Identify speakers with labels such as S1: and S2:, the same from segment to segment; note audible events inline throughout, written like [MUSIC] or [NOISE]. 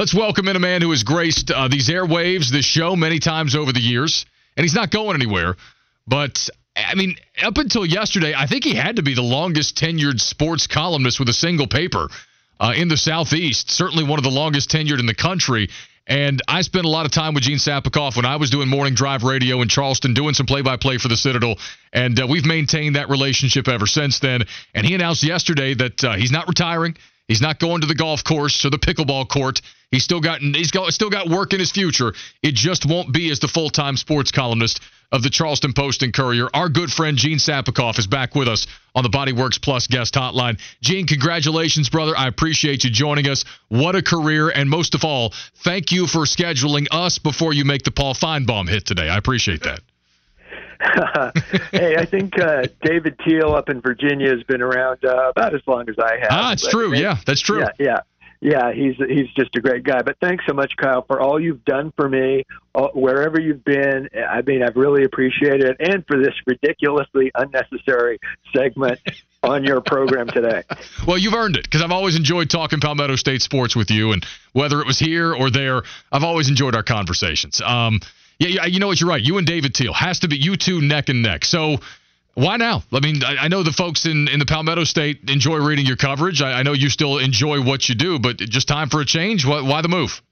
S1: Let's welcome in a man who has graced uh, these airwaves, this show, many times over the years, and he's not going anywhere. But I mean, up until yesterday, I think he had to be the longest tenured sports columnist with a single paper uh, in the Southeast. Certainly one of the longest tenured in the country. And I spent a lot of time with Gene Sapakoff when I was doing morning drive radio in Charleston, doing some play by play for the Citadel. And uh, we've maintained that relationship ever since then. And he announced yesterday that uh, he's not retiring. He's not going to the golf course or the pickleball court. He's still got he's got, still got work in his future. It just won't be as the full time sports columnist of the Charleston Post and Courier. Our good friend Gene Sapakoff is back with us on the Bodyworks Plus guest hotline. Gene, congratulations, brother. I appreciate you joining us. What a career, and most of all, thank you for scheduling us before you make the Paul Finebaum hit today. I appreciate that.
S2: Hey, I think uh, David Teel up in Virginia has been around uh, about as long as I have.
S1: Ah, it's true. yeah, that's true.
S2: Yeah, yeah, yeah. He's he's just a great guy. But thanks so much, Kyle, for all you've done for me all, wherever you've been. I mean, I've really appreciated it, and for this ridiculously unnecessary segment [LAUGHS] on your program today.
S1: well, you've earned it because I've always enjoyed talking Palmetto State sports with you, and whether it was here or there, I've always enjoyed our conversations. Um, yeah, you know what? You're right. You and David Teel has to be you two neck and neck. So why now? I mean, I, I know the folks in, in the Palmetto State enjoy reading your coverage. I, I, know you still enjoy what you do, but just time for a change. Why, why the move?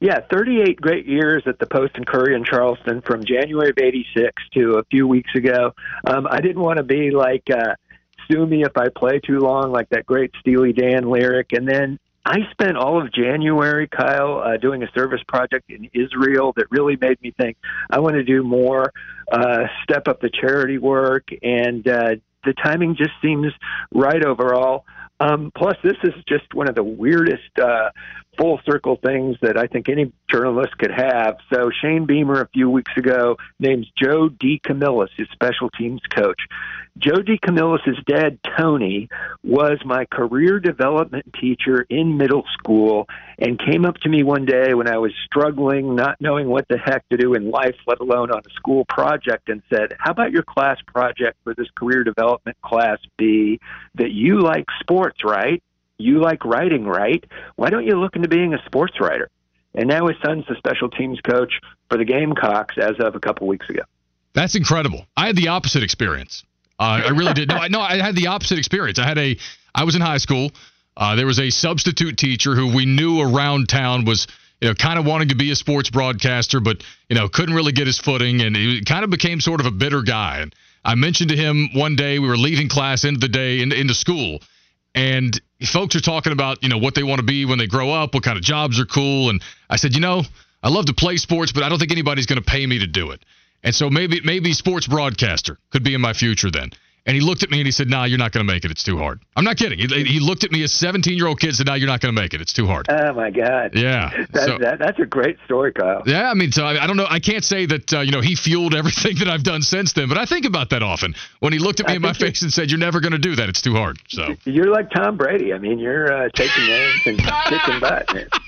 S2: Yeah, 38 great years at the Post and Courier in Charleston from January of 86 to a few weeks ago. Um, I didn't want to be like, uh, sue me if I play too long, like that great Steely Dan lyric. And then I spent all of January, Kyle, uh, doing a service project in Israel that really made me think I want to do more, uh, step up the charity work, and uh, the timing just seems right overall. Um, plus, this is just one of the weirdest uh, full circle things that I think any journalist could have. So Shane Beamer a few weeks ago names Joe DeCamillis his special teams coach. Joe D. DeCamillis' dad, Tony, was my career development teacher in middle school and came up to me one day when I was struggling, not knowing what the heck to do in life, let alone on a school project, and said, How about your class project for this career development class be that you like sports, right? You like writing, right? Why don't you look into being a sports writer? And now his son's the special teams coach for the Gamecocks as of a couple weeks ago.
S1: That's incredible. I had the opposite experience. Uh, I really did. No, I, no, I had the opposite experience. I had a, I was in high school. Uh, there was a substitute teacher who we knew around town was, you know, kind of wanting to be a sports broadcaster, but you know, couldn't really get his footing, and he kind of became sort of a bitter guy. And I mentioned to him one day we were leaving class into the day in, into school, and folks are talking about you know what they want to be when they grow up, what kind of jobs are cool, and I said, you know, I love to play sports, but I don't think anybody's going to pay me to do it. And so maybe maybe sports broadcaster could be in my future then. And he looked at me and he said, "Nah, you're not going to make it. It's too hard." I'm not kidding. He, he looked at me as 17 year old kid said, "Nah, you're not going to make it. It's too hard."
S2: Oh my God.
S1: Yeah. [LAUGHS]
S2: That, so, that, that's a great story, Kyle.
S1: Yeah, I mean, so I, I don't know. I can't say that uh, you know he fueled everything [LAUGHS] that I've done since then, but I think about that often. When he looked at me I in my face and said, "You're never going to do that. It's too hard." So
S2: you're like Tom Brady. I mean, you're uh, taking names and kicking butt. [LAUGHS]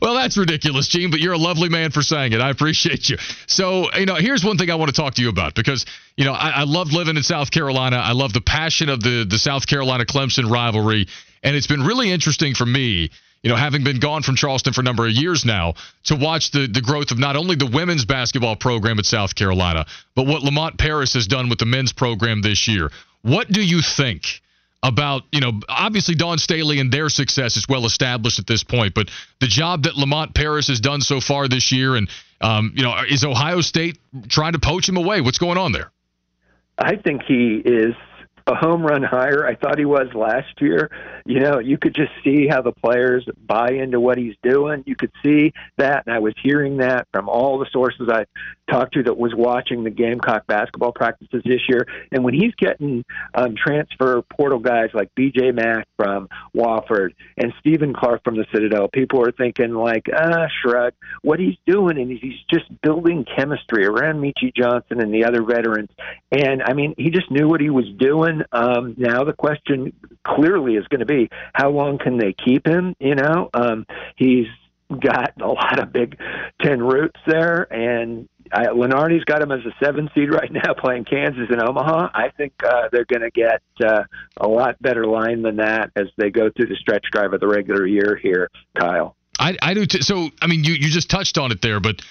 S1: Well, that's ridiculous, Gene, but you're a lovely man for saying it. I appreciate you. So, you know, here's one thing I want to talk to you about because, you know, I, I love living in South Carolina. I love the passion of the, the South Carolina Clemson rivalry. And it's been really interesting for me, you know, having been gone from Charleston for a number of years now, to watch the, the growth of not only the women's basketball program at South Carolina, but what Lamont Paris has done with the men's program this year. What do you think? About, you know, obviously Dawn Staley and their success is well established at this point, but the job that Lamont Paris has done so far this year, and, um, you know, is Ohio State trying to poach him away? What's going on there?
S2: I think he is a home run hire I thought he was last year. You know, you could just see how the players buy into what he's doing. You could see that, and I was hearing that from all the sources I talked to that was watching the Gamecock basketball practices this year. And when he's getting um, transfer portal guys like B.J. Mack from Wofford and Stephen Clark from the Citadel, people are thinking like, ah, shrug. What he's doing, and he's just building chemistry around Meechie Johnson and the other veterans. And I mean, he just knew what he was doing. Um, now the question clearly is going to be how long can they keep him? You know, um, he's got a lot of Big Ten roots there, and I, Lunardi's got him as a seven seed right now, playing Kansas and Omaha. I think uh, they're going to get uh, a lot better line than that as they go through the stretch drive of the regular year here, Kyle.
S1: I, I do. T- so, I mean, you, you just touched on it there, but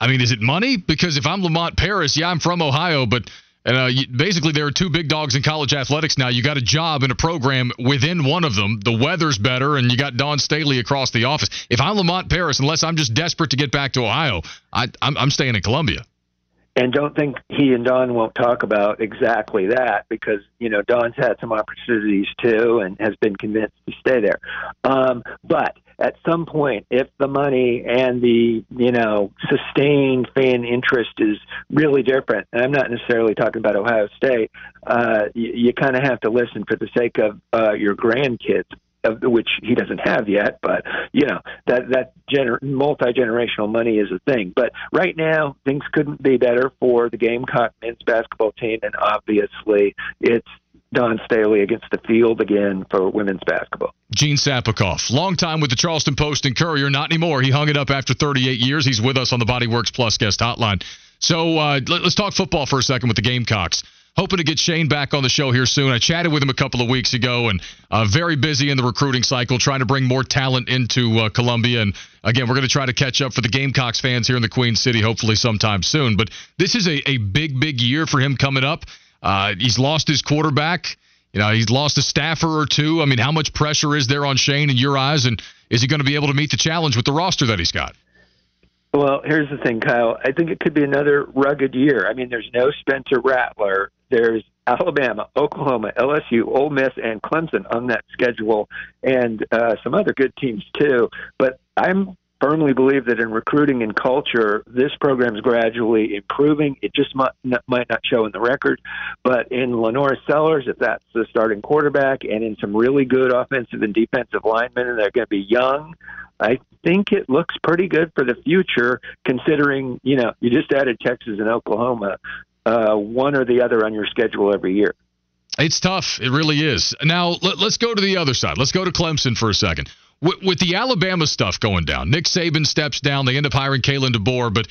S1: I mean, is it money? Because if I'm Lamont Paris, yeah, I'm from Ohio, but and uh, basically, there are two big dogs in college athletics now. You got a job in a program within one of them. The weather's better, and you got Dawn Staley across the office. If I'm Lamont Paris, unless I'm just desperate to get back to Ohio, I, I'm, I'm staying in Columbia
S2: and don't think he and Dawn won't talk about exactly that because you know Dawn's had some opportunities too and has been convinced to stay there. Um, but at some point, if the money and the you know sustained fan interest is really different, and I'm not necessarily talking about Ohio State, uh, you, you kind of have to listen for the sake of uh, your grandkids of which he doesn't have yet, but you know that that gener- multi generational money is a thing. But right now, things couldn't be better for the Gamecock men's basketball team, and obviously, it's Dawn Staley against the field again for women's basketball.
S1: Gene Sapakoff, long time with the Charleston Post and Courier, not anymore. He hung it up after 38 years. He's with us on the Body Works Plus guest hotline. So uh, let, us talk football for a second with the Gamecocks hoping to get Shane back on the show here soon. I chatted with him a couple of weeks ago, and uh, very busy in the recruiting cycle, trying to bring more talent into uh, Columbia. And again, we're going to try to catch up for the Gamecocks fans here in the Queen City, hopefully sometime soon. But this is a, a big, big year for him coming up. Uh, he's lost his quarterback. You know, he's lost a staffer or two. I mean, how much pressure is there on Shane in your eyes? And is he going to be able to meet the challenge with the roster that he's got?
S2: Well, here's the thing, Kyle. I think it could be another rugged year. I mean, there's no Spencer Rattler. There's Alabama, Oklahoma, LSU, Ole Miss, and Clemson on that schedule, and uh, some other good teams too. But I'm firmly believe that in recruiting and culture, this program is gradually improving. It just might not, might not show in the record, but in LaNorris Sellers, if that's the starting quarterback, and in some really good offensive and defensive linemen, and they're going to be young, I think it looks pretty good for the future, considering you know you just added Texas and Oklahoma, uh, one or the other on your schedule every year.
S1: It's tough. It really is. Now let, us go to the other side. Let's go to Clemson for a second. With, with, the Alabama stuff going down, Nick Saban steps down. They end up hiring Kalen DeBoer, but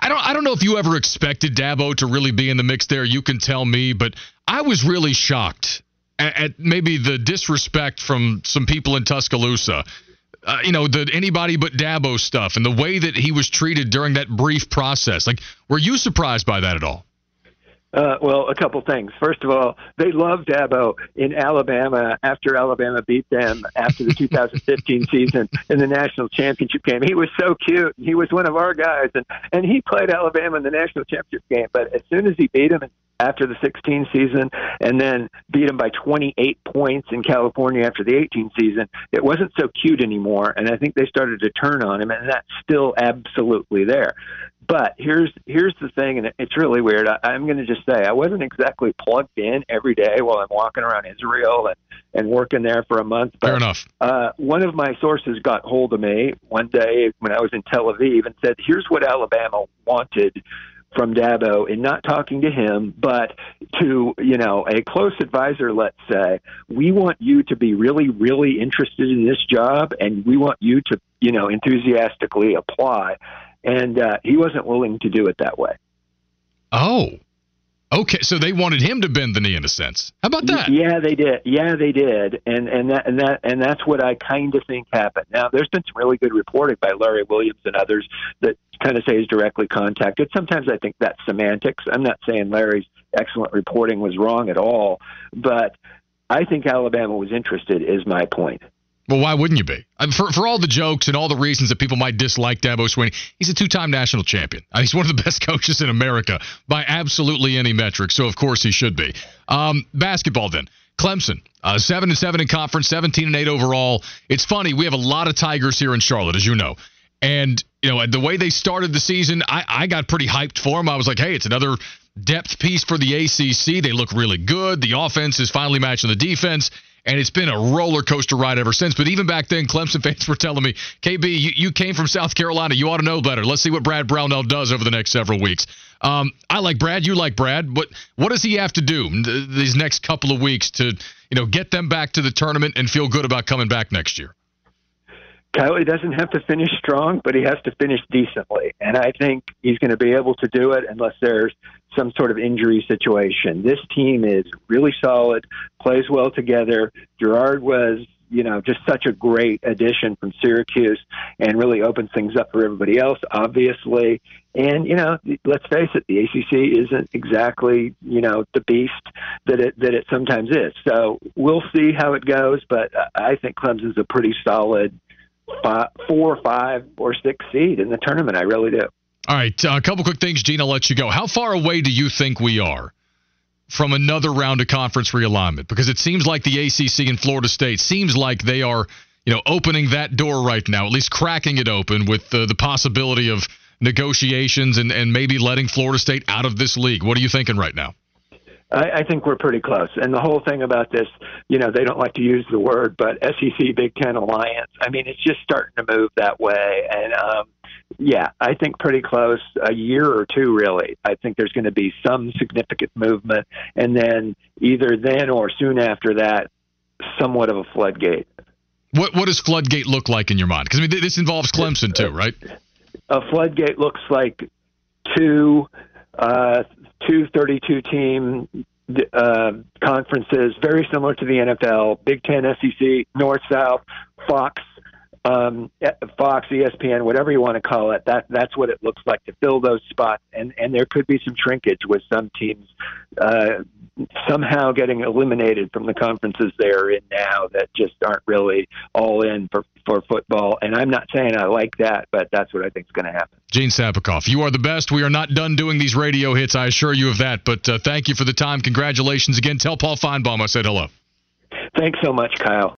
S1: I don't. I don't know if you ever expected Dabo to really be in the mix there. You can tell me, but I was really shocked at, at maybe the disrespect from some people in Tuscaloosa uh, you know, the anybody but Dabo stuff and the way that he was treated during that brief process. Like, were you surprised by that at all?
S2: Uh, well, a couple things. First of all, they loved Dabo in Alabama after Alabama beat them after the [LAUGHS] 2015 season in the national championship game. He was so cute. He was one of our guys, and and he played Alabama in the national championship game. But as soon as he beat them after the 16 season, and then beat them by 28 points in California after the 18 season, it wasn't so cute anymore. And I think they started to turn on him, and that's still absolutely there. But here's here's the thing, and it's really weird. I, I'm going to just say I wasn't exactly plugged in every day while I'm walking around Israel and and working there for a month.
S1: But, Fair enough.
S2: Uh, one of my sources got hold of me one day when I was in Tel Aviv and said, "Here's what Alabama wanted." From Dabo in not talking to him, but to you know a close advisor. Let's say we want you to be really, really interested in this job, and we want you to you know enthusiastically apply and uh, he wasn't willing to do it that way.
S1: Oh, okay. So they wanted him to bend the knee in a sense. How about that?
S2: Yeah, they did. Yeah, they did, and and that and that and that's what I kind of think happened. Now, there's been some really good reporting by Larry Williams and others that kind of say he's directly contacted. Sometimes I think that's semantics. I'm not saying Larry's excellent reporting was wrong at all, but I think Alabama was interested. Is my point.
S1: Well, why wouldn't you be? For for all the jokes and all the reasons that people might dislike Dabo Swinney, he's a two-time national champion. He's one of the [LAUGHS] best coaches in America by absolutely any metric. So of course he should be. Um, basketball then. Clemson, uh, seven and seven in conference, seventeen and eight overall. It's funny we have a lot of Tigers here in Charlotte, as you know, and you know the way they started the season, I, I got pretty hyped for them. I was like, hey, it's another depth piece for the ACC. They look really good. The offense is finally matching the defense and it's been a roller coaster ride ever since. But even back then, Clemson fans [LAUGHS] were telling me, KB, you, you came from South Carolina. You ought to know better. Let's see what Brad Brownell does over the next several weeks. Um, I like Brad. You like Brad. But what does he have to do these next couple of weeks to, you know, get them back to the tournament and feel good about coming back next year?
S2: Kylie doesn't have to finish strong, but he has to finish decently. And I think he's going to be able to do it unless there's some sort of injury situation. This team is really solid, plays well together. Girard was you know, just such a great addition from Syracuse and really opens things up for everybody else, obviously. And you know, let's face it, the ACC isn't exactly you know the beast that it that it sometimes is. So we'll see how it goes, but I think Clemson's a pretty solid four, five, or six seed in the tournament. I really do.
S1: All right, uh, a couple quick things, Gene. I'll let you go. How far away do you think we are from another round of conference realignment? Because it seems like the ACC and Florida State seems like they are, you know, opening that door right now, at least cracking it open with the, the possibility of negotiations and, and maybe letting Florida State out of this league. What are you thinking right now?
S2: I, I think we're pretty close. And the whole thing about this, you know, they don't like to use the word, but SEC Big Ten alliance. I mean, it's just starting to move that way. And um, yeah, I think pretty close. A year or two, really. I think there's going to be some significant movement, and then either then or soon after that, somewhat of a floodgate.
S1: What what does floodgate look like in your mind? Because I mean, this involves Clemson too, right?
S2: A floodgate looks like two uh, two 32 team uh, conferences, very similar to the NFL, Big Ten, SEC, North South, Fox, um, Fox, ESPN, whatever you want to call it. That that's what it looks like to fill those spots, and and there could be some shrinkage with some teams uh, somehow getting eliminated from the conferences they're in now that just aren't really all in for, for football. And I'm not saying I like that, but that's what I think is going to happen.
S1: Gene Sapakoff, you are the best. We are not done doing these radio hits, I assure you of that. But uh, thank you for the time. Congratulations again. Tell Paul Finebaum I said hello.
S2: Thanks so much, Kyle.